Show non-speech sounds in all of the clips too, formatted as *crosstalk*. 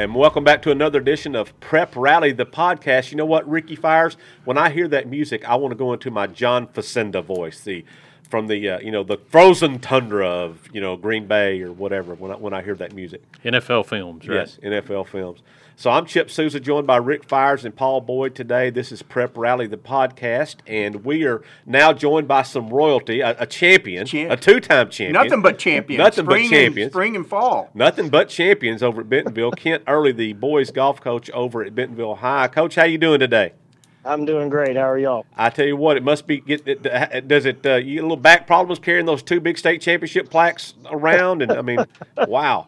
And welcome back to another edition of Prep Rally, the podcast. You know what, Ricky Fires? When I hear that music, I want to go into my John Facenda voice, the from the uh, you know the frozen tundra of you know Green Bay or whatever. When I, when I hear that music, NFL films, right? yes, NFL films. So I'm Chip Souza, joined by Rick Fires and Paul Boyd today. This is Prep Rally, the podcast, and we are now joined by some royalty, a, a champion, Champ- a two-time champion, Nothing but champions. Nothing but spring champions. And, spring and fall. Nothing but champions over at Bentonville. Kent Early, the boys golf coach over at Bentonville High. Coach, how you doing today? I'm doing great. How are y'all? I tell you what, it must be. Get, it, does it? Uh, you get a little back problems carrying those two big state championship plaques around? And I mean, *laughs* wow,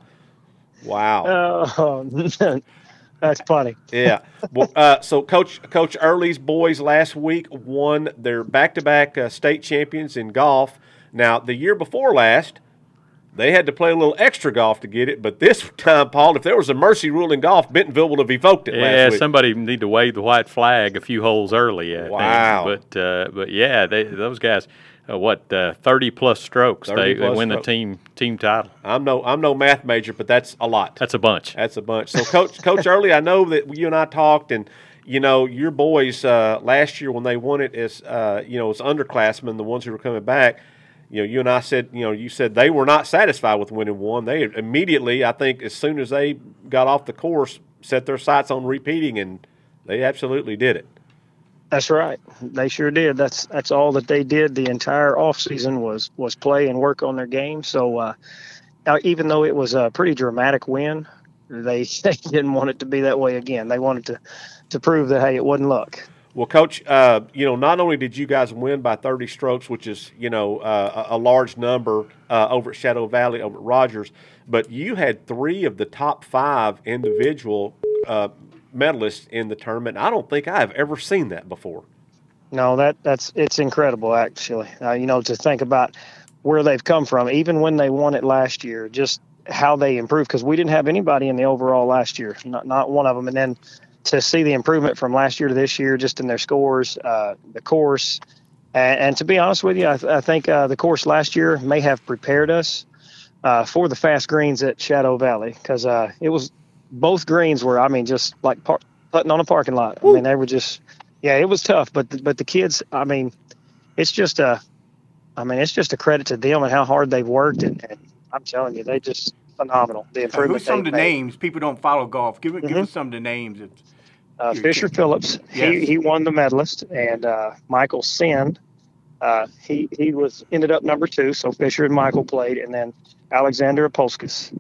wow, Oh, *laughs* that's funny. *laughs* yeah. Well, uh, so Coach Coach Early's boys last week won their back-to-back uh, state champions in golf. Now, the year before last, they had to play a little extra golf to get it. But this *laughs* time, Paul, if there was a mercy rule in golf, Bentonville would have evoked it Yeah, last week. somebody need to wave the white flag a few holes early. I Wow. Think. But uh, but yeah, they, those guys, uh, what uh, thirty plus strokes, 30 they, they plus win strokes. the team team title. I'm no I'm no math major, but that's a lot. That's a bunch. That's a bunch. So, Coach *laughs* Coach Early, I know that you and I talked, and you know your boys uh, last year when they won it as uh, you know as underclassmen, the ones who were coming back. You know, you and I said, you know, you said they were not satisfied with winning one. They immediately, I think, as soon as they got off the course, set their sights on repeating, and they absolutely did it. That's right. They sure did. That's that's all that they did the entire off season was was play and work on their game. So uh, even though it was a pretty dramatic win, they *laughs* they didn't want it to be that way again. They wanted to to prove that hey, it wasn't luck. Well, Coach, uh, you know, not only did you guys win by 30 strokes, which is, you know, uh, a a large number uh, over at Shadow Valley, over at Rogers, but you had three of the top five individual uh, medalists in the tournament. I don't think I have ever seen that before. No, that that's it's incredible actually. Uh, you know, to think about where they've come from, even when they won it last year, just how they improved because we didn't have anybody in the overall last year, not not one of them, and then to see the improvement from last year to this year, just in their scores, uh, the course, and, and to be honest with you, I, th- I think uh, the course last year may have prepared us uh, for the fast greens at Shadow Valley because uh, it was both greens were, I mean, just like par- putting on a parking lot. I mean, they were just, yeah, it was tough. But the, but the kids, I mean, it's just a, I mean, it's just a credit to them and how hard they've worked, and, and I'm telling you, they just phenomenal. The improvement. who's some of the names? People don't follow golf. Give, give Mhm. us some of the names. Uh, Fisher. Phillips, Yes. he, he won the medalist, and uh, Michael Send, uh, he he was ended up number two. So Fisher and Michael played, and then Alexander Apolskis.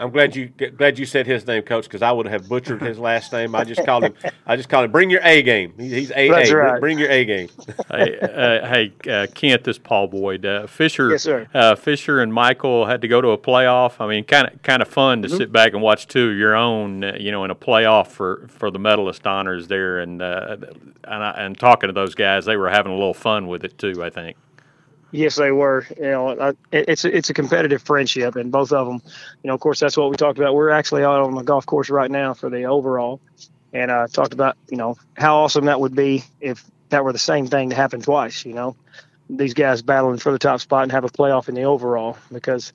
I'm glad you glad you said his name, Coach, because I would have butchered his last name. I just called him. I just called him. Bring your A game. He's A That's A. right. Bring your A game. *laughs* hey, uh, hey uh, Kent, this Paul Boyd. Uh, Fisher, Yes, sir. Uh, Fisher and Michael had to go to a playoff. I mean, kind of kind of fun Mm-hmm. to sit back and watch two of your own, uh, you know, in a playoff for, for the medalist honors there, and uh, and, I, and talking to those guys, they were having a little fun with it too. I think. Yes, they were. You know, I, it's a, it's a competitive friendship, and both of them, you know, of course, that's what we talked about. We're actually out on the golf course right now for the overall, and uh, talked about you know how awesome that would be if that were the same thing to happen twice. You know, these guys battling for the top spot and have a playoff in the overall because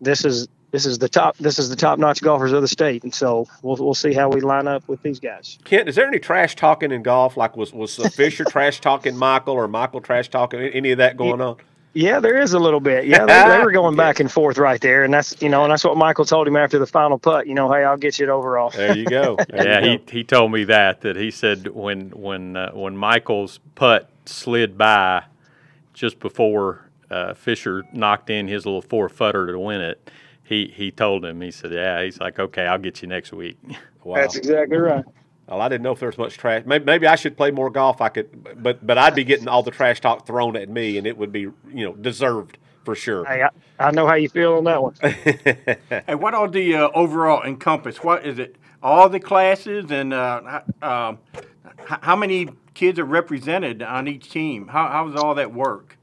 this is this is the top this is the top notch golfers of the state, and so we'll we'll see how we line up with these guys. Kent, is there any trash talking in golf? Like was was Fisher trash talking Michael or Michael trash talking any of that going on? Yeah, there is a little bit. Yeah, they, they were going back and forth right there, and that's you know, and that's what Michael told him after the final putt. You know, hey, I'll get you it overall. There you go. *laughs* There Yeah, you he, go. he told me that that he said when when uh, when Michael's putt slid by just before uh, Fisher knocked in his little four footer to win it, he he told him he said yeah he's like okay I'll get you next week. *laughs* Wow. That's exactly right. Well, I didn't know if there was much trash. Maybe, maybe I should play more golf. I could, but but I'd be getting all the trash talk thrown at me, and it would be you know deserved for sure. Hey, I, I know how you feel on that one. *laughs* Hey, what all the uh, overall encompass? What is it? All the classes and uh, h- um, how many kids are represented on each team? How, how does all that work?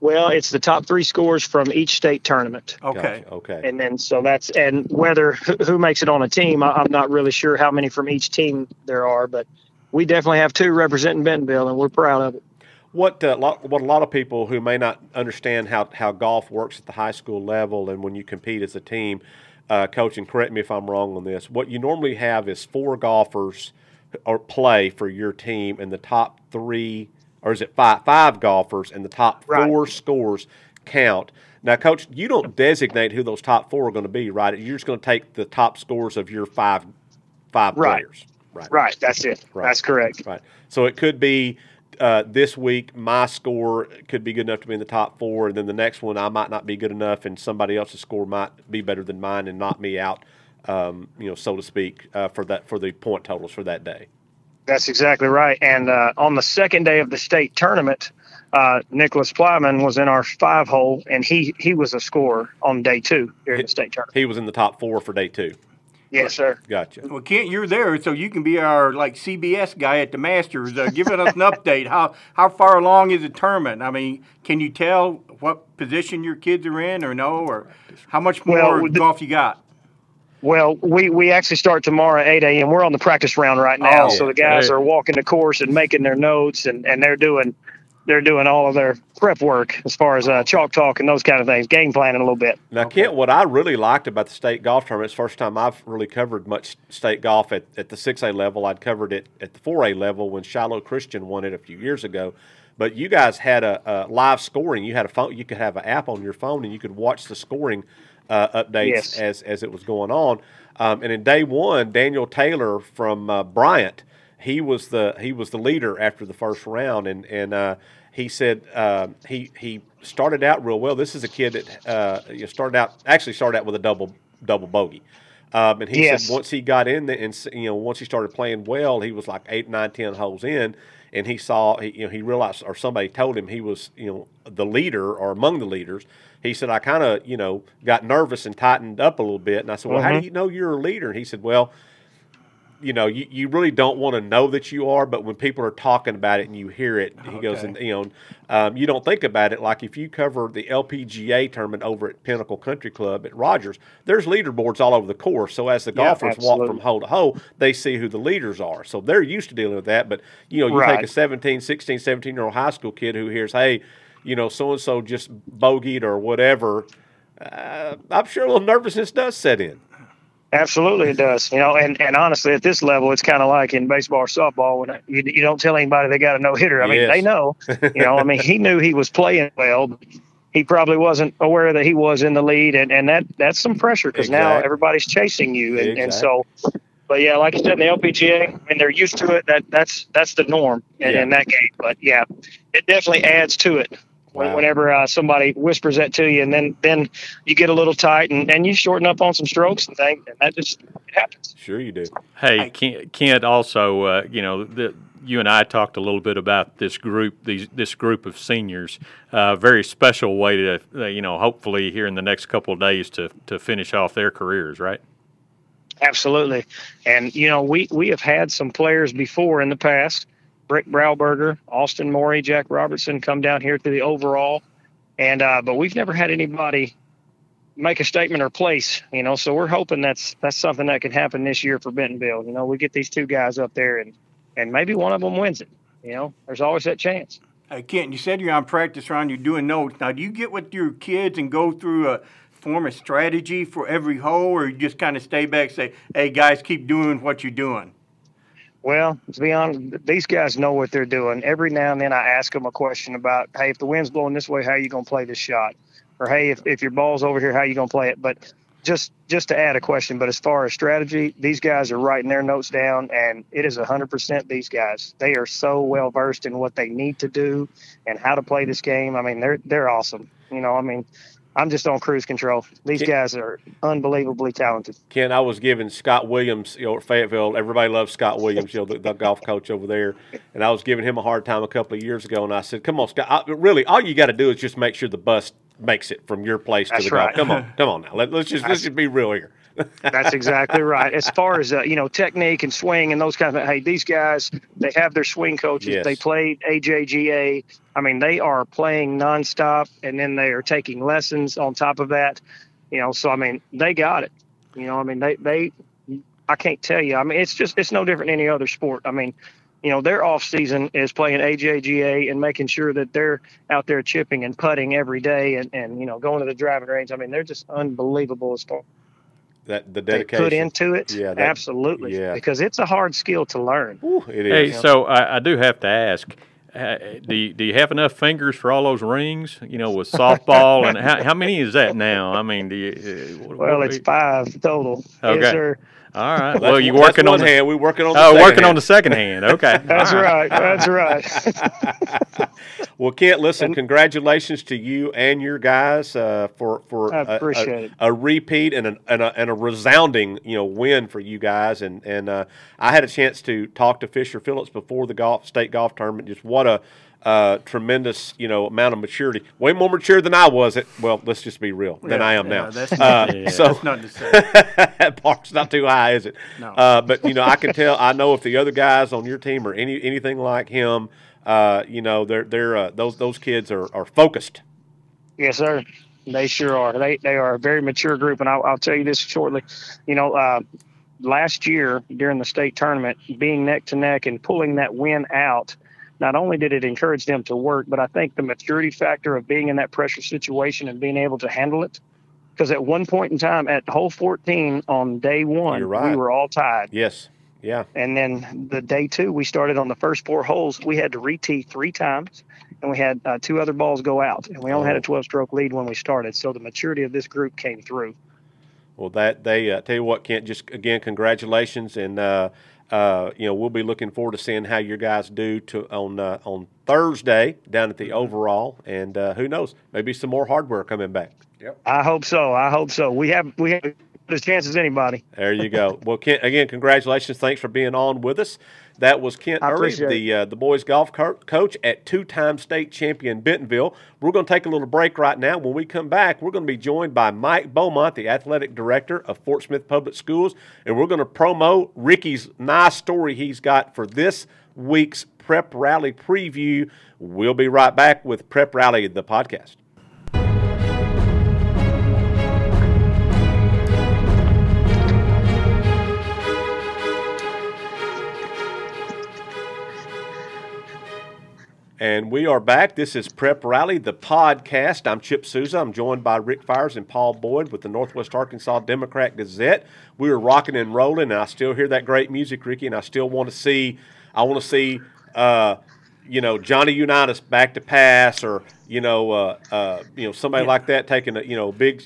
Well, it's the top three scores from each state tournament, Okay. Gotcha. Okay. and then so that's and whether who who makes it on a team, I, I'm not really sure how many from each team there are, but we definitely have two representing Bentonville, and we're proud of it. What uh, lot, what a lot of people who may not understand how, how golf works at the high school level and when you compete as a team, uh, coach, and correct me if I'm wrong on this. What you normally have is four golfers or play for your team, and the top three, or is it five? Five golfers, and the top Right. four scores count. Now, coach, you don't designate who those top four are going to be, right? You're just going to take the top scores of your five five Right. players, right? Right. That's it. Right. That's correct. Right. So it could be uh, this week my score could be good enough to be in the top four, and then the next one I might not be good enough, and somebody else's score might be better than mine and knock me out, um, you know, so to speak, uh, for that for the point totals for that day. That's exactly right. And uh, on the second day of the state tournament, uh, Nicholas Plyman was in our five hole, and he he was a scorer on day two during the state tournament. He was in the top four for day two. Yes, sir. Gotcha. Well, Kent, you're there, so you can be our like CBS guy at the Masters, uh, giving us an *laughs* update. How how far along is the tournament? I mean, can you tell what position your kids are in, or no, or how much more Well, the- golf you got? Well, we, we actually start tomorrow at 8 a.m. We're on the practice round right now, Oh, so the guys hey. are walking the course and making their notes, and, and they're doing they're doing all of their prep work as far as uh, chalk talk and those kind of things, game planning a little bit. Now, Kent, what I really liked about the state golf tournament, it's the first time I've really covered much state golf at, at the 6A level. I'd covered it at the 4A level when Shiloh Christian won it a few years ago. But you guys had a, a live scoring. You had a phone. You could have an app on your phone, and you could watch the scoring uh, updates Yes. as as it was going on. Um, and in day one, Daniel Taylor from uh, Bryant, he was the he was the leader after the first round, and and uh, he said uh, he he started out real well. This is a kid that uh, you know, started out actually started out with a double double bogey. Um, and he Yes. said once he got in there and you know once he started playing well, he was like eight, nine, ten holes in, and he saw he, you know he realized or somebody told him he was you know the leader or among the leaders. He said I kind of you know got nervous and tightened up a little bit, and I said, well, how do mm-hmm. you know you're a leader? And he said, well, you know, you, you really don't want to know that you are, but when people are talking about it and you hear it, he goes, and you know, um, you don't think about it. Like if you cover the LPGA tournament over at Pinnacle Country Club at Rogers, there's leaderboards all over the course. So as the Yeah, golfers walk from hole to hole, they see who the leaders are. So they're used to dealing with that. But, you know, you take a 17, 16, 17 year old high school kid who hears, hey, you know, so and so just bogeyed or whatever. Uh, I'm sure a little nervousness does set in. Absolutely, it does. You know, and, and honestly, at this level, it's kind of like in baseball or softball when you, you don't tell anybody they got a no hitter. I mean, Yes. they know. *laughs* You know, I mean, he knew he was playing well. But he probably wasn't aware that he was in the lead, and, and that that's some pressure because now everybody's chasing you, and, and so. But yeah, like you said, in the LPGA, I mean, they're used to it. That that's that's the norm in, Yeah. in that game. But yeah, it definitely adds to it. When- Wow. Whenever uh, somebody whispers that to you, and then then you get a little tight, and, and you shorten up on some strokes and things, and that just it happens. Sure, you do. Hey, Kent, Kent also, uh, you know, the, you and I talked a little bit about this group, these this group of seniors. Uh, very special way to, uh, you know, hopefully here in the next couple of days to to finish off their careers, right? Absolutely. And, you know, we, we have had some players before in the past Brick Brauberger, Austin Morey, Jack Robertson come down here to the overall. And, uh, but we've never had anybody make a statement or place, you know, so we're hoping that's, that's something that can happen this year for Bentonville. You know, we get these two guys up there and, and maybe one of them wins it. You know, there's always that chance. Hey, Kent, you said you're on practice round, you're doing notes. Now, do you get with your kids and go through a form a strategy for every hole, or you just kind of stay back say, hey, guys, keep doing what you're doing? Well, to be honest, these guys know what they're doing. Every now and then I ask them a question about, hey, if the wind's blowing this way, how are you going to play this shot? Or, hey, if, if your ball's over here, how are you going to play it? But just just to add a question, but as far as strategy, these guys are writing their notes down, and it is 100% these guys. They are so well versed in what they need to do and how to play this game. I mean, they're they're awesome. You know, I mean, I'm just on cruise control. These guys are unbelievably talented. Ken, I was giving Scott Williams, you know, at Fayetteville. Everybody loves Scott Williams, you know, the, the golf coach over there. And I was giving him a hard time a couple of years ago. And I said, "Come on, Scott. I, really, all you got to do is just make sure the bus makes it from your place to That's the golf. Come on, *laughs* come on now. Let, us just let's just be real here. That's exactly right. As far as uh, you know, technique and swing and those kind of hey, these guys they have their swing coaches. Yes. They played AJGA. I mean, they are playing nonstop, and then they are taking lessons on top of that. You know, so I mean, they got it. You know, I mean, they they. I can't tell you. I mean, it's just it's no different than any other sport. I mean, you know, their off season is playing AJGA and making sure that they're out there chipping and putting every day, and and you know, going to the driving range. I mean, they're just unbelievable as far that the they dedication put into it. Yeah, that- absolutely. yeah. Because it's a hard skill to learn. Ooh, it is. Hey, so I, I do have to ask. Uh, do you, do you have enough fingers for all those rings? You know, with softball and *laughs* how, how many is that now? I mean, do you? Uh, Well, it's five total. Okay. Yes, sir. All right. That's well, you working on one the hand. We working on the oh, second working on the second hand. Okay, *laughs* That's right. That's right. *laughs* Well, Kent, listen, And- congratulations to you and your guys uh, for for I a- a, a repeat and, an, and, a, and a resounding you know win for you guys. And and uh, I had a chance to talk to Fisher Phillips before the golf state golf tournament. Just what a uh, tremendous you know amount of maturity. Way more mature than I was. At well, let's just be real than Yeah, I am yeah, now. that's Uh, not- Yeah. So That's nothing to say. *laughs* that bar's not too high, is it? No. Uh, but you know, I can tell. I know if the other guys on your team are any anything like him, uh, you know, they're they're uh, those those kids are, are focused. Yes, sir. They sure are. They they are a very mature group, and I'll, I'll tell you this shortly. You know, uh, last year during the state tournament, being neck to neck and pulling that win out, not only did it encourage them to work, but I think the maturity factor of being in that pressure situation and being able to handle it. Because at one point in time, at hole 14 on day one, right. we were all tied. Yes. Yeah. And then the day two, we started on the first four holes. We had to re-tee three times, and we had uh, two other balls go out, and we only had Oh. a 12-stroke lead when we started. So the maturity of this group came through. Well, that they uh, tell you what, Kent. Just again, congratulations, and uh, uh, you know we'll be looking forward to seeing how your guys do to on uh, on Thursday down at the overall, and uh, who knows, maybe some more hardware coming back. Yep. I hope so. I hope so. We have we have as chance as anybody. There you go. well, Kent, again, congratulations. Thanks for being on with us. That was Kent I the uh, the boys golf co- coach at two-time state champion Bentonville. We're going to take a little break right now. When we come back, we're going to be joined by Mike Beaumont, the athletic director of Fort Smith Public Schools, and we're going to promote Ricky's nice story he's got for this week's Prep Rally preview. We'll be right back with Prep Rally, the podcast. And we are back. This is Prep Rally, the podcast. I'm Chip Souza. I'm joined by Rick Fires and Paul Boyd with the Northwest Arkansas Democrat Gazette. We are rocking and rolling, and I still hear that great music, Ricky, and I still want to see. I want to see, uh, you know, Johnny Unitas back to pass, or you know, uh, uh, you know, somebody like that taking a, you know, big.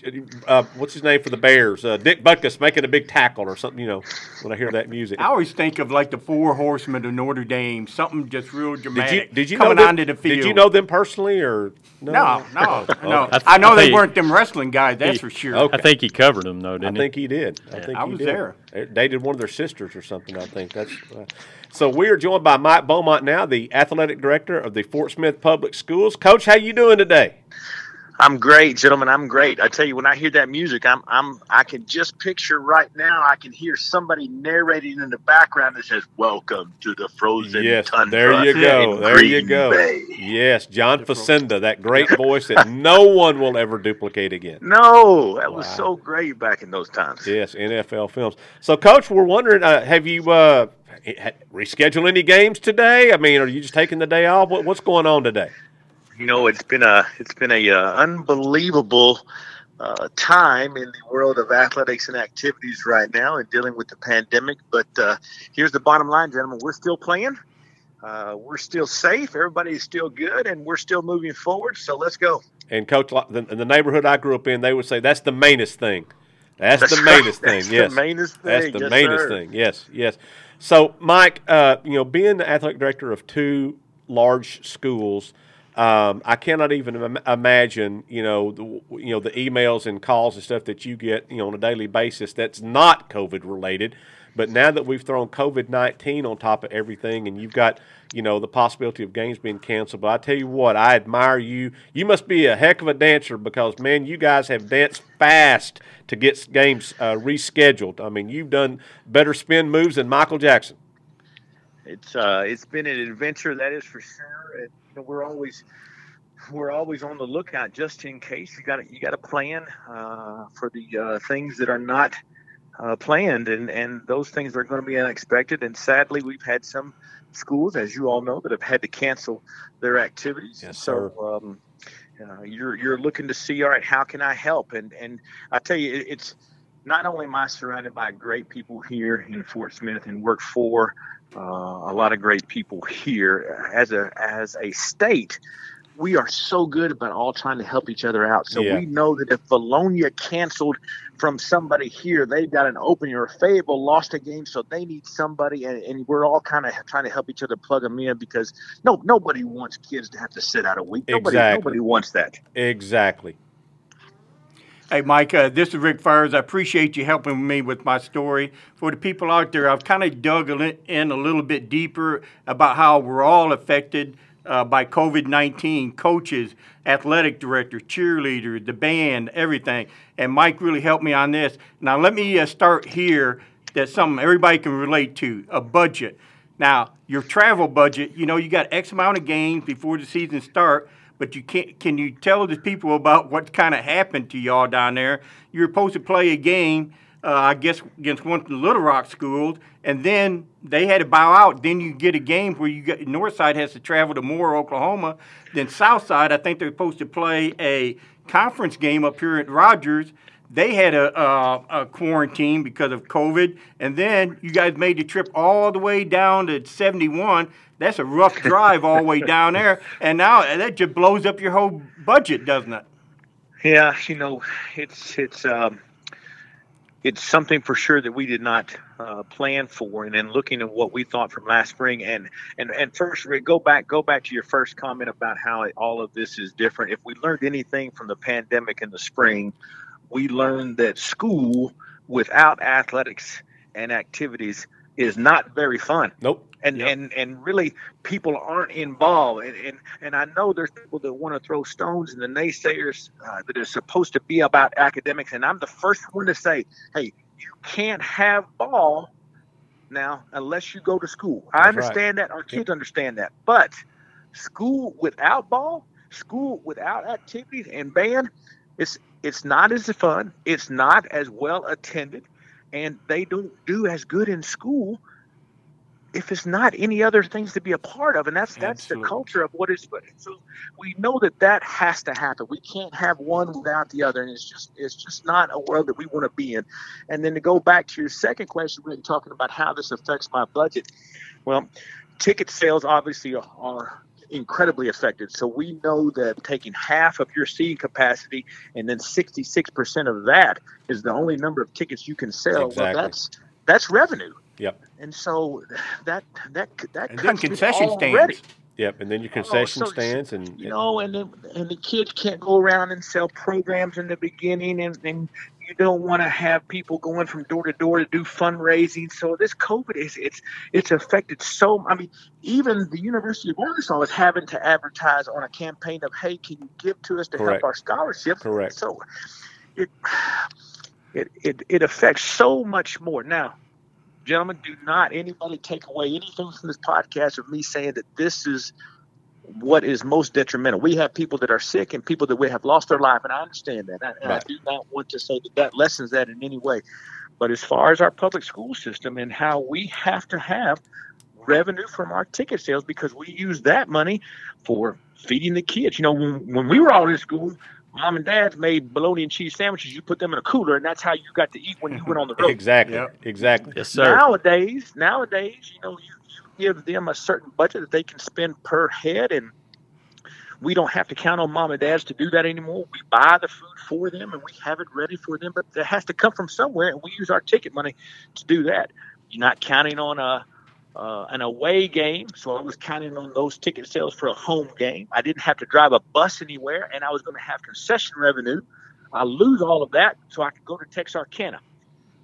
Uh, what's his name for the Bears? Uh, Dick Butkus making a big tackle or something. You know, when I hear that music. I always think of like the four horsemen of Notre Dame, something just real Did you dramatic. did you coming know them, onto the field? Did you know them personally or No, no, no. *laughs* Oh, I th- I know I they weren't them wrestling guys. That's He- for sure. Okay. I think he covered him though, I didn't think he did. I think I he was did. there. They Dated one of their sisters or something. I think that's. Uh, so we are joined by Mike Beaumont now, the athletic director of the Fort Smith Public Schools. Coach, how you doing today? I'm great, gentlemen. I'm great. I tell you, when I hear that music, I'm I'm I can just picture right now. I can hear somebody narrating in the background that says, "Welcome to the frozen yes, tundra." there you go. in There you go. Bay." Yes, John Facenda, that great voice that *laughs* no one will ever duplicate again. No, that was so great back in those times. Yes, NFL films. So, Coach, we're wondering, uh, have you uh, ha- rescheduled any games today? I mean, are you just taking the day off? What, what's going on today? You know, it's been a it's been a uh, unbelievable uh, time in the world of athletics and activities right now, and dealing with the pandemic. But uh, here's the bottom line, gentlemen: we're still playing. Uh, we're still safe. Everybody's still good, and we're still moving forward. So let's go. And coach, the- in the neighborhood I grew up in, they would say that's the mainest thing. That's, the right. mainest thing. That's yes, the mainest thing. that's the yes, mainest sir. thing. Yes, yes. So, Mike, uh, you know, being the athletic director of two large schools, um, I cannot even Im- imagine, you know, the, you know, the emails and calls and stuff that you get, you know, on a daily basis. That's not COVID related. But now that we've thrown COVID nineteen on top of everything, and you've got, you know, the possibility of games being canceled. But I tell you what, I admire you. You must be a heck of a dancer because man, you guys have danced fast to get games uh, rescheduled. I mean, you've done better spin moves than Michael Jackson. It's uh, it's been an adventure, that is for sure. Know, we're always we're always on the lookout just in case. You got you got to plan uh, for the uh, things that are not uh, planned, and and those things are going to be unexpected. And sadly, we've had some schools, as you all know, that have had to cancel their activities. Yes, so. Um, uh, you're you're looking to see all right how can I help and and I tell you it, it's not only am I surrounded by great people here in Fort Smith and work for uh, a lot of great people here as a as a state, we are so good about all trying to help each other out. So Yeah. we know that if Vilonia canceled from somebody here, they've got an opening or Fayetteville lost a game, so they need somebody, and, and we're all kind of trying to help each other plug them in because no nobody wants kids to have to sit out a week. Nobody Exactly. nobody wants that. Exactly. Hey, Mike, uh, this is Rick Fires. I appreciate you helping me with my story. For the people out there, I've kind of dug in a little bit deeper about how we're all affected uh, by COVID 19 coaches, athletic directors, cheerleaders, the band, everything. And Mike really helped me on this. Now, let me uh, start here. That's something everybody can relate to a budget. Now, your travel budget, you know, you got X amount of games before the season start, but you can't. Can you tell the people about what kind of happened to y'all down there? You're supposed to play a game, uh, I guess, against one of the Little Rock schools, and then they had to bow out. Then you get a game where you get Northside has to travel to Moore, Oklahoma. Then Southside, I think they're supposed to play a conference game up here at Rogers. They had a, a, a quarantine because of COVID, and then you guys made the trip all the way down to 71. That's a rough *laughs* drive all the way down there, and now that just blows up your whole budget, doesn't it? Yeah, you know, it's it's um, it's something for sure that we did not uh, plan for. And then looking at what we thought from last spring, and and and first, Rick, go back go back to your first comment about how it, all of this is different. If we learned anything from the pandemic in the spring, we learned that school without athletics and activities is not very fun. Nope. and Yep. and and really people aren't involved. And and, and i know there's people that want to throw stones and the naysayers uh, that are supposed to be about academics. And i'm the first one to say hey you can't have ball now unless you go to school. I That's right. understand that. Our kids understand that. But school without ball school without activities and band it's it's not as fun. It's not as well attended. And they don't do as good in school if it's not any other things to be a part of. And that's that's Absolutely. the culture of what is but so we know that that has to happen. We can't have one without the other. And it's just it's just not a world that we want to be in. And then to go back to your second question really talking about how this affects my budget. Well ticket sales obviously are incredibly affected so we know that taking half of your seating capacity and then 66% of that is the only number of tickets you can sell. Exactly. well that's that's revenue Yep. and so that that that And then cuts it concession already. stands. Yep. And then your oh, concession Oh, so- stands and You know, and then, and the kids can't go around and sell programs in the beginning, and, and you don't want to have people going from door to door to do fundraising. So this COVID is it's it's affected so. I mean, even the University of Arkansas is having to advertise on a campaign of, "Hey, can you give to us to Correct. help our scholarships?" Correct. So it it it it affects so much more now. Gentlemen, do not anybody take away anything from this podcast of me saying that this is what is most detrimental. We have people that are sick and people that we have lost their life, and I understand that. And I Right. do not want to say that that lessens that in any way. But as far as our public school system and how we have to have revenue from our ticket sales because we use that money for feeding the kids. You know, when, when we were all in school, mom and dad made bologna and cheese sandwiches. You put them in a cooler, and that's how you got to eat when you went on the road. *laughs* exactly. Yep. Exactly. Yes, sir. Nowadays, nowadays, you know, you, you give them a certain budget that they can spend per head, and we don't have to count on mom and dads to do that anymore. We buy the food for them, and we have it ready for them. But it has to come from somewhere, and we use our ticket money to do that. You're not counting on a uh, an away game, so I was counting on those ticket sales for a home game. I didn't have to drive a bus anywhere, and I was going to have concession revenue. I lose all of that, so I could go to Texarkana.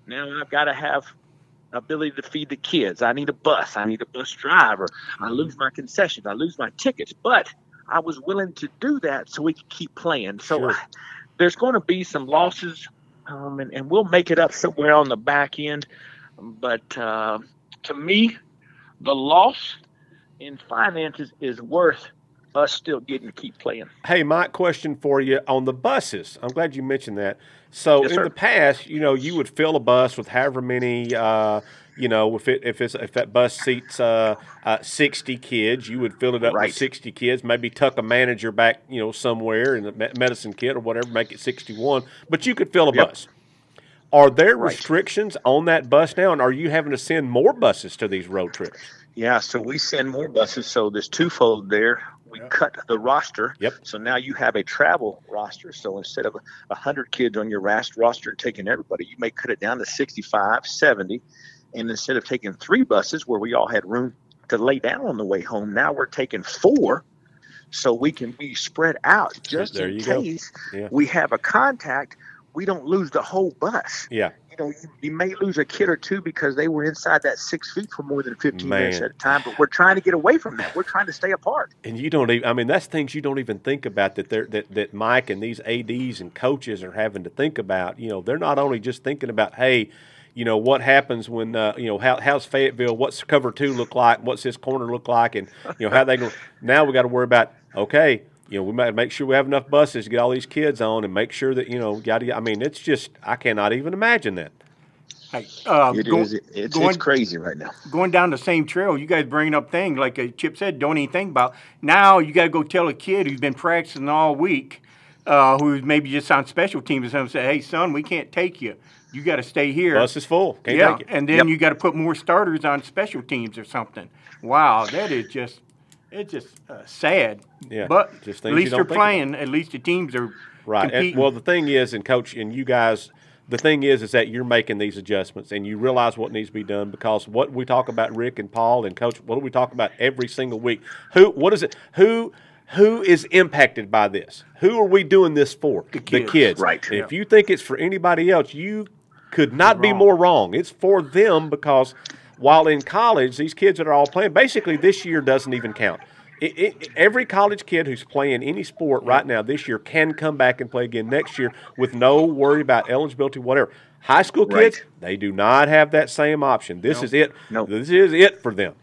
Now I've got to have ability to feed the kids. I need a bus. I need a bus driver. I lose my concessions. I lose my tickets. But I was willing to do that so we could keep playing. So Sure. I- there's going to be some losses, um, and, and we'll make it up somewhere on the back end. But uh, to me, the loss in finances is worth us still getting to keep playing. Hey, Mike, question for you on the buses. I'm glad you mentioned that. So Yes, in the past, you know, you would fill a bus with however many, uh, you know, if it if it's if that bus seats uh, uh, 60 kids, you would fill it up Right. with 60 kids. Maybe tuck a manager back, you know, somewhere in the medicine kit or whatever, make it 61. But you could fill a Yep. bus. Are there Right. restrictions on that bus now, and are you having to send more buses to these road trips? Yeah, so we send more buses. So there's twofold there. We cut the roster. Yep. So now you have a travel roster. So instead of a hundred kids on your roster taking everybody, you may cut it down to 65, 70. And instead of taking three buses where we all had room to lay down on the way home, now we're taking four. So we can be spread out just There in case Yeah. we have a contact. We don't lose the whole bus Yeah, you know, you, you may lose a kid or two because they were inside that six feet for more than 15 minutes at a time, but we're trying to get away from that. We're trying to stay apart. and you don't even. I mean, that's things you don't even think about that they're, that that Mike and these ads and coaches are having to think about. You know, they're not only just thinking about, hey, you know, what happens when uh, you know how, how's Fayetteville, what's cover two look like, what's this corner look like, and you know how they go. Now we got to worry about okay. You know, we might make sure we have enough buses to get all these kids on, and make sure that you know, yada. I mean, it's just I cannot even imagine that. Hey, uh, It is. go- It's, going- it's crazy right now. going down the same trail, you guys bringing up things like uh, Chip said, don't even think about. Now you got to go tell a kid who's been practicing all week, uh, who's maybe just on special teams or something, say, "Hey, son, we can't take you. You got to stay here." Bus is full. Can't yeah, take it. and then Yep. you got to put more starters on special teams or something. Wow, that is just it's just uh, sad. Yeah, but just at least you don't they're think about. playing. At least the teams are Right. And, well, the thing is, and coach, and you guys, the thing is, is that you're making these adjustments, and you realize what needs to be done because what we talk about, Rick and Paul and Coach, what do we talk about every single week? Who? What is it? Who? Who is impacted by this? Who are we doing this for? The kids. Right. And If you think it's for anybody else, you could not be more wrong. It's for them because while in college, these kids that are all playing, basically this year doesn't even count. It, it, every college kid who's playing any sport right now this year can come back and play again next year with no worry about eligibility, whatever. High school kids, Right. they do not have that same option. This is it. No. This is it for them.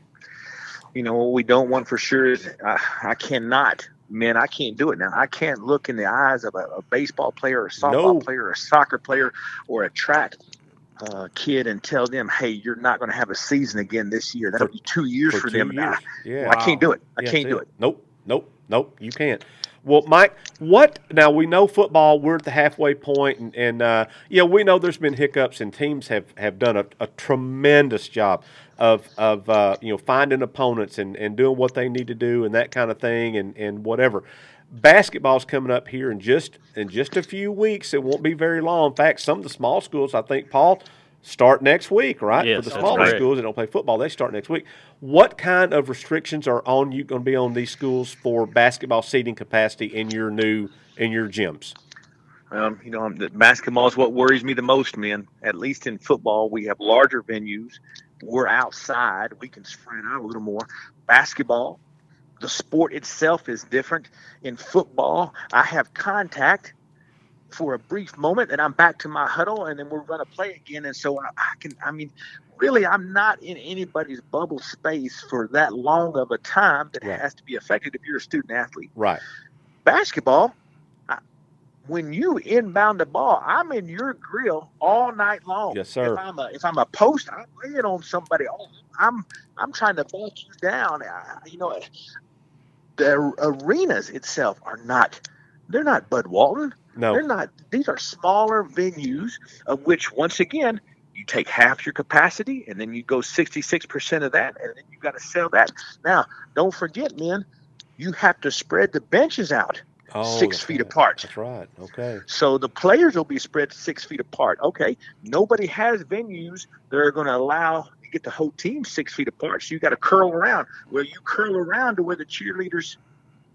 You know, what we don't want for sure is I, I cannot, man, I can't do it now. I can't look in the eyes of a, a baseball player, or a softball No. player, or a soccer player, or a track uh, kid and tell them, hey, you're not going to have a season again this year. That'll be two years for, two them. And I- years. Yeah. I can't do it. I Yeah, can't do it. Nope, nope, nope. You can't. Well, Mike, what now? We know football. We're at the halfway point, and, and uh, yeah, we know there's been hiccups, and teams have, have done a, a tremendous job of of uh, you know finding opponents and, and doing what they need to do and that kind of thing, and, and whatever. Basketball's coming up here in just in just a few weeks. It won't be very long. In fact, some of the small schools, I think, Paul, start next week, right? Yes, For the smaller correct. schools that don't play football, they start next week. What kind of restrictions are on you going to be on these schools for basketball seating capacity in your new in your gyms? Um, you know, um, basketball is what worries me the most, man. At least in football, we have larger venues. We're outside. We can spread out a little more. Basketball, the sport itself is different. In football, I have contact for a brief moment, and I'm back to my huddle, and then we're going to play again. And so I, I can, I mean, really, I'm not in anybody's bubble space for that long of a time that Right. has to be affected if you're a student athlete Right. basketball, I, when you inbound the ball, I'm in your grill all night long. Yes, sir. If I'm a if I'm a post, I'm laying on somebody. I'm I'm trying to back you down. I, you know, the arenas itself are not. They're not Bud Walton. No. They're not. These are smaller venues, of which once again you take half your capacity, and then you go 66% of that, and then you got to sell that. Now, don't forget, man, you have to spread the benches out Oh, six feet right. apart. That's right. Okay. So the players will be spread six feet apart. Okay, nobody has venues that are going to allow you get the whole team six feet apart. So you got to curl around. Well, you curl around to where the cheerleaders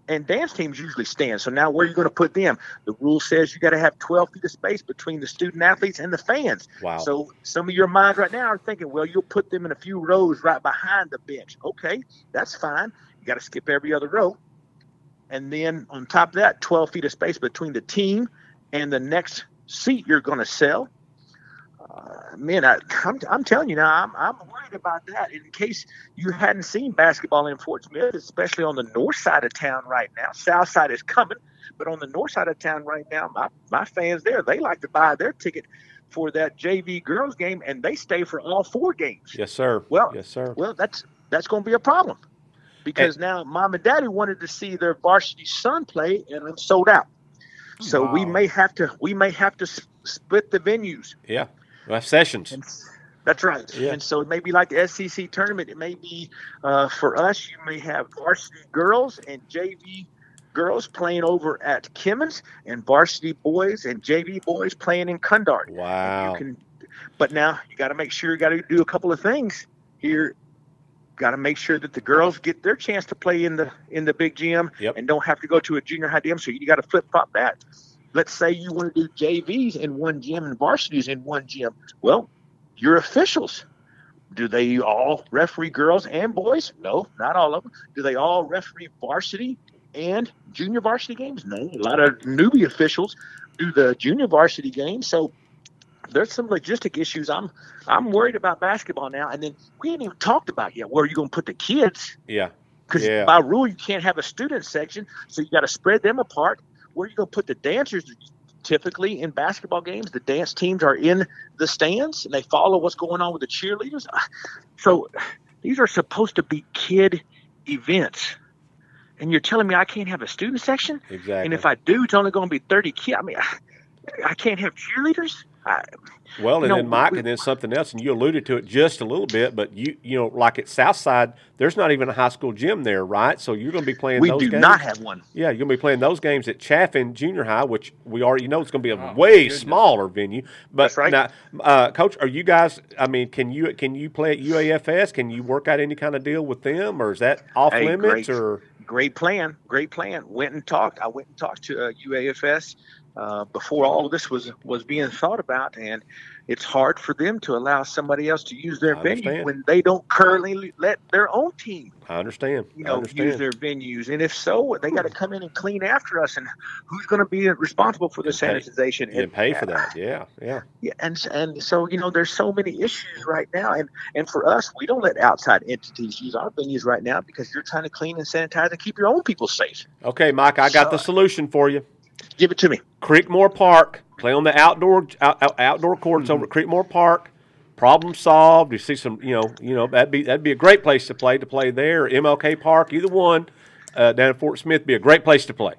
and dance teams usually stand. So now where are you going to put them? The rule says you got to have 12 feet of space between the student athletes and the fans. Wow. So some of your minds right now are thinking, well, you'll put them in a few rows right behind the bench. Okay, that's fine. You got to skip every other row. And then on top of that, 12 feet of space between the team and the next seat you're going to sell. Uh, man, I, I'm, I'm telling you now, I'm, I'm worried about that. In case you hadn't seen basketball in Fort Smith, especially on the north side of town right now, south side is coming, but on the north side of town right now, my, my fans there, they like to buy their ticket for that JV girls game, and they stay for all four games. yes, sir. Well, yes, sir. Well, that's that's going to be a problem because now mom and daddy wanted to see their varsity son play, and I'm sold out. So we may have to we may have to split the venues. Yeah. Well, sessions. And that's right. Yeah. And so it may be like the SEC tournament. It may be uh, for us. You may have varsity girls and JV girls playing over at Kimmons, and varsity boys and JV boys playing in Cundard. Wow. You can, but now you got to make sure you got to do a couple of things here. Got to make sure that the girls get their chance to play in the in the big gym Yep. and don't have to go to a junior high gym. So you got to flip flop that. Let's say you want to do JVs in one gym and varsities in one gym. Well, your officials. Do they all referee girls and boys? No, not all of them. Do they all referee varsity and junior varsity games? No. A lot of newbie officials do the junior varsity games. So there's some logistic issues. I'm I'm worried about basketball now. And then we ain't even talked about yet. Where are you going to put the kids? Yeah. Because Yeah. by rule you can't have a student section, so you got to spread them apart. Where are you going to put the dancers? Typically in basketball games, the dance teams are in the stands and they follow what's going on with the cheerleaders. Ah, So these are supposed to be kid events, and you're telling me I can't have a student section? Exactly. And if I do, it's only going to be 30 kids. I mean, I, I can't have cheerleaders. I, Well, and No, then Mike, we- and then something else, and you alluded to it just a little bit, but you, you know, like at Southside, there's not even a high school gym there, right? So you're going to be playing we those do games. not have one. Yeah, you're going to be playing those games at Chaffin Junior High, which we already know it's going to be a Oh, way smaller venue. But That's right. now, uh, Coach, are you guys? I mean, can you can you play at UAFS? Can you work out any kind of deal with them, or is that off Hey, limits? great. Or great plan, great plan. Went and talked. I went and talked to uh, UAFS uh, before all of this was was being thought about, and it's hard for them to allow somebody else to use their venue when they don't currently let their own team, I understand. you know, understand. use their venues. And if so, they got to come in and clean after us. And who's going to be responsible for the And pay- sanitization and pay for that. Yeah, yeah. Yeah, and and so you know, there's so many issues right now, and and for us, we don't let outside entities use our venues right now because you're trying to clean and sanitize and keep your own people safe. Okay, Mike, I got the solution for you. Give it to me. Creekmore Park. Play on the outdoor out, out- outdoor courts over at Mm-hmm. Creekmore Park. Problem solved. You see some, you know, you know that'd be that'd be a great place to play to play there. MLK Park, either one, uh, down at Fort Smith, be a great place to play.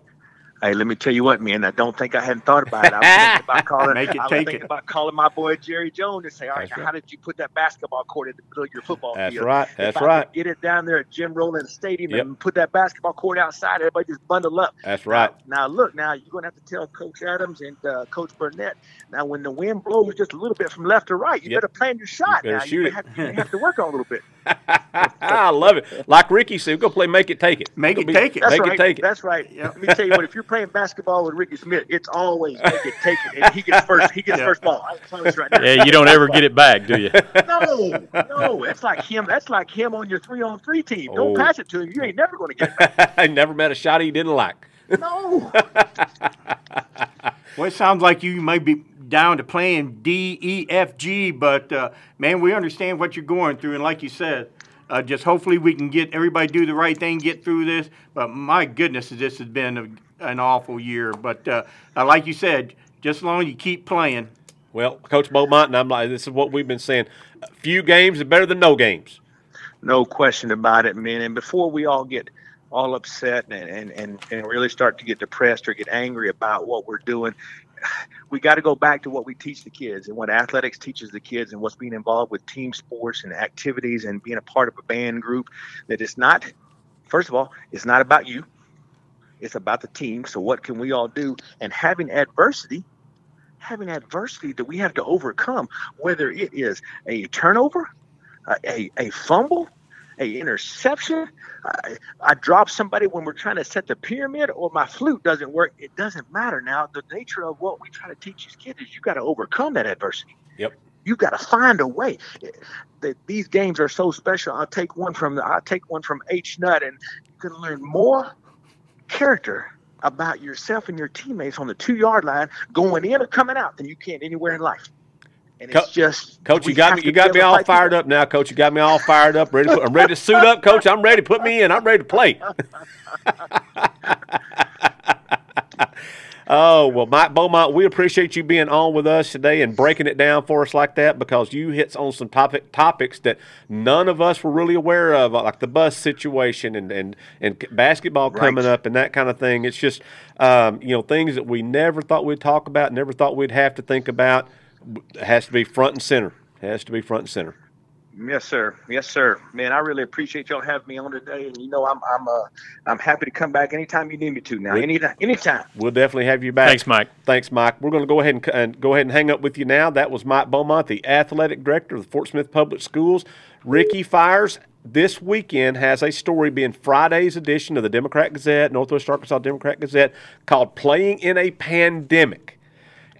Hey, let me tell you what, man. I don't think I hadn't thought about it. I was thinking about *laughs* calling. Make it, I was take thinking it. about calling my boy Jerry Jones and say, "All right, now, right. how did you put that basketball court in the middle of your football field? That's field? right. If That's I right. Get it down there at Jim Rowland Stadium Yep. and put that basketball court outside. Everybody just bundle up. That's right. Now, now look, now you're gonna have to tell Coach Adams and uh, Coach Burnett. Now, when the wind blows just a little bit from left to right, you Yep. better plan your shot. better now, shoot you have, you have to work on a little bit. *laughs* *laughs* I love it. Like Ricky said, go play, make it, take it. Make Go it, be- take it. That's Make right. it, take it. That's right. Let me tell you what. If you're playing basketball with Ricky Smith, it's always make it, take it, and he gets first. He gets Yeah. first ball. I promise right now. Yeah, you don't ever get it back, do you? *laughs* No, no, it's like him. That's like him on your three-on-three team. Don't Oh. pass it to him. You ain't never going to get it back. I *laughs* never met a shot he didn't like. No. Well, it sounds like you might be down to playing D, E, F, G, but uh, man, we understand what you're going through, and like you said, uh, just hopefully we can get everybody do the right thing, get through this. But my goodness, this has been a, an awful year. But uh, like you said, just as long as you keep playing, Well, Coach Beaumont and I'm like, this is what we've been saying. A few games are better than no games. No question about it, man. And before we all get all upset and, and, and, and really start to get depressed or get angry about what we're doing, *sighs* we got to go back to what we teach the kids and what athletics teaches the kids and what's being involved with team sports and activities and being a part of a band group. That it's not, first of all, it's not about you, it's about the team. So, what can we all do? And having adversity, having adversity that we have to overcome, whether it is a turnover, a, a, fumble, a interception, I, I drop somebody when we're trying to set the pyramid, or my flute doesn't work. It doesn't matter now. The nature of what we try to teach these kids is you got to overcome that adversity. Yep. You got to find a way. That these games are so special. I'll take one from I'll take one from H Nut, and you can learn more character about yourself and your teammates on the two yard line, going in or coming out, than you can anywhere in life. And it's Co- just Coach, you got me. You got me all fired up now, Coach. You got me all fired up. Ready? To put, I'm ready to suit up, Coach. I'm ready to put me in. I'm ready to play. *laughs* oh well, Mike Beaumont, we appreciate you being on with us today and breaking it down for us like that because you hit on some topic topics that none of us were really aware of, like the bus situation and and and basketball coming up and that kind of thing. It's just um, you know things that we never thought we'd talk about, never thought we'd have to think about. Has to be front and center. Has to be front and center. Yes, sir. Yes, sir. Man, I really appreciate y'all having me on today, and you know I'm I'm uh I'm happy to come back anytime you need me to. Now, We- anytime, anytime. We'll definitely have you back. Thanks, Mike. Thanks, Mike. We're going to go ahead and, and go ahead and hang up with you now. That was Mike Beaumont, the athletic director of the Fort Smith Public Schools. Ricky Fires this weekend has a story being Friday's edition of the Democrat Gazette, Northwest Arkansas Democrat Gazette, called "Playing in a Pandemic."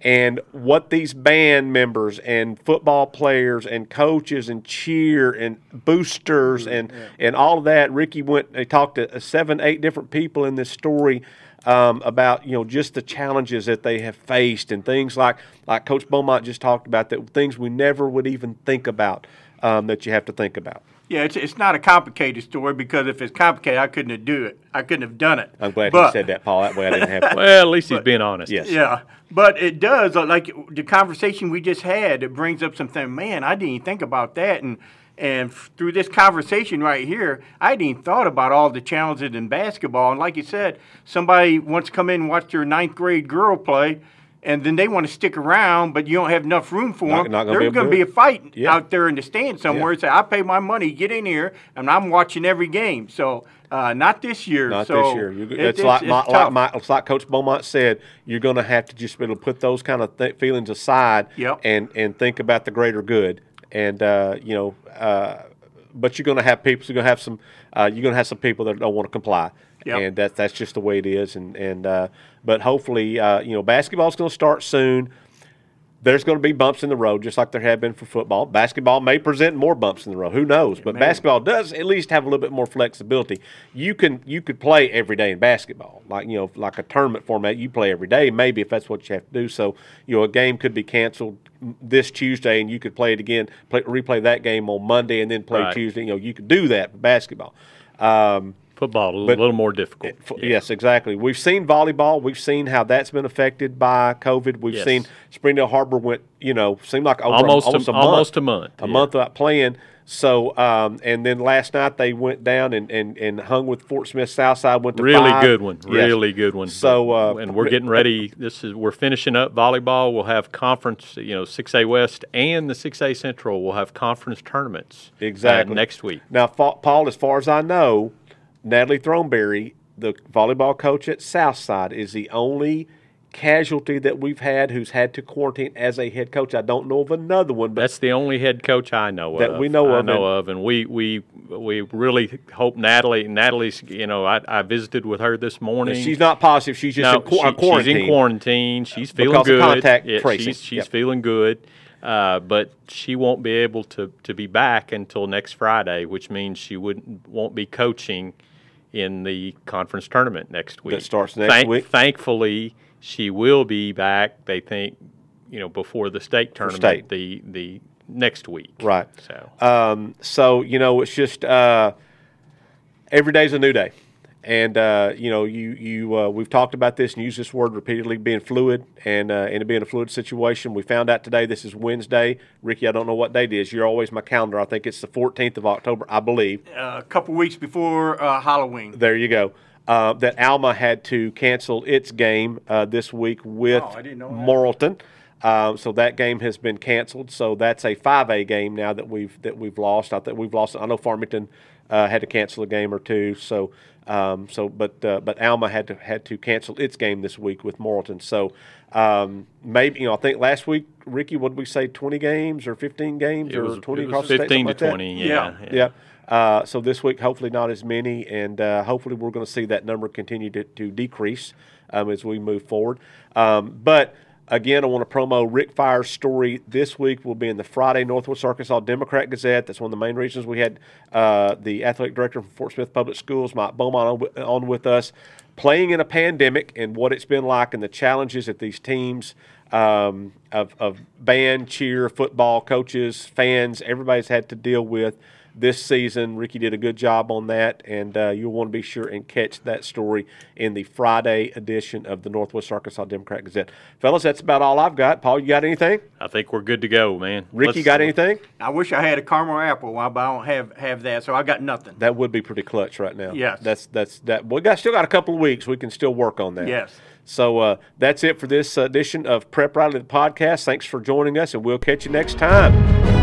And what these band members and football players and coaches and cheer and boosters and and all of that. Ricky went. They talked to uh, seven, eight different people in this story um, about you know just the challenges that they have faced and things like like Coach Beaumont just talked about that things we never would even think about um, that you have to think about. Yeah, it's, it's not a complicated story because if it's complicated, I couldn't have do it. I couldn't have done it. I'm glad But- he said that, Paul. That way I didn't have. *laughs* to. Well, at least he's being honest. Yes. Yeah, but it does uh, like the conversation we just had. It brings up something. Man, I didn't even think about that, and and through this conversation right here, I didn't even thought about all the challenges in basketball. And like you said, somebody wants to come in and watch your ninth grade girl play. And then they want to stick around, but you don't have enough room for Not- them. not gonna There's going to be a fight Yeah. out there in the stand somewhere. Yeah. Say, I pay my money, get in here, and I'm watching every game. So, uh, not this year. Not so this year. You, it- it's, like, my, it's like, tough. my, it's like Coach Beaumont said. You're going to have to just be able to put those kind of th- feelings aside Yep. and and think about the greater good. And uh, you know, uh, but you're going to have people. You're going to have some. Uh, you're going to have some people that don't want to comply. Yep. And that's that's just the way it is. And and uh, but hopefully, uh, you know, basketball's going to start soon there's going to be bumps in the road, just like there have been for football. Basketball may present more bumps in the road. Who knows? But basketball does at least have a little bit more flexibility. You can you could play every day in basketball, like you know, like a tournament format. You play every day, maybe if that's what you have to do. So you know, a game could be canceled this Tuesday, and you could play it again, play, replay that game on Monday, and then play Right. Tuesday. You know, you could do that for basketball. Um, Football a little, But- little more difficult. F- Yeah. Yes, exactly. We've seen volleyball. We've seen how that's been affected by COVID. We've Yes. seen Springdale Har-Ber went, you know, seemed like Almost a, a- almost a month, almost a month, a yeah. month without playing. So, um, and then last night they went down and, and, and hung with Fort Smith Southside. Went to Really five. good one. Yes. Really good one. So, uh, and we're getting ready. This is we're finishing up volleyball. We'll have conference. You know, six A West and the six A Central will have conference tournaments. uh, Exactly. next week. Now, Paul, as far as I know, Natalie Throneberry, the volleyball coach at Southside, is the only casualty that we've had who's had to quarantine as a head coach. I don't know of another one, but That's the only head coach I know That of. we know I of, know and- of, and we we we really hope Natalie. Natalie's. You know, I, I visited with her this morning. she's not positive. She's just no, in qu- uh, she- quarantine. She's in quarantine. She's feeling Because of good. contact Yeah, tracing. She's, she's Yep. feeling good, uh, but she won't be able to, to be back until next Friday, which means she wouldn't won't be coaching in the conference tournament next week. That starts next Thank- week? Thankfully, she will be back. They think, you know, before the state tournament, state. the the next week. Right. So. Um, so you know, it's just uh, every day's a new day, and uh, you know, you you uh, we've talked about this and used this word repeatedly, being fluid and uh, and it being a fluid situation. We found out today this is Wednesday. Ricky, I don't know what date it is. You're always my calendar. I think it's the 14th of October, I believe. uh, a couple weeks before uh, Halloween. There you go. Uh, that Alma had to cancel its game uh, this week with Oh, I didn't know that. Morrilton. Um, so that game has been canceled. So that's a 5A game now that we've that we've lost. I think we've lost. I know Farmington uh, had to cancel a game or two. So um, so but uh, but Alma had to had to cancel its game this week with Morrilton. So um, maybe you know I think last week Ricky, what did we say? 20 games or 15 games It or was, 20 it across was the state, 15 something to like 20. Yeah. Yeah. Yeah. Uh, so this week, hopefully not as many, and uh, hopefully we're going to see that number continue to, to decrease um, as we move forward. Um, but again, I want to promo Rick Fire's story this week will be in the Friday Northwest Arkansas Democrat Gazette. That's one of the main reasons we had uh, the athletic director from Fort Smith Public Schools, Mike Beaumont, on, on with us, playing in a pandemic and what it's been like and the challenges that these teams um, of, of band, cheer, football coaches, fans, everybody's had to deal with this season. Ricky did a good job on that, and uh, you'll want to be sure and catch that story in the Friday edition of the Northwest Arkansas Democrat Gazette. Fellas, that's about all I've got. Paul, you got anything? I think we're good to go, man. Ricky, Let's- got anything? I wish I had a caramel apple, but I don't have have that, so I got nothing. That would be pretty clutch right now. Yes. that's that's that. We got still got a couple of weeks. We can still work on that. Yes. So uh, that's it for this edition of Prep Rally the podcast. Thanks for joining us, and we'll catch you next time.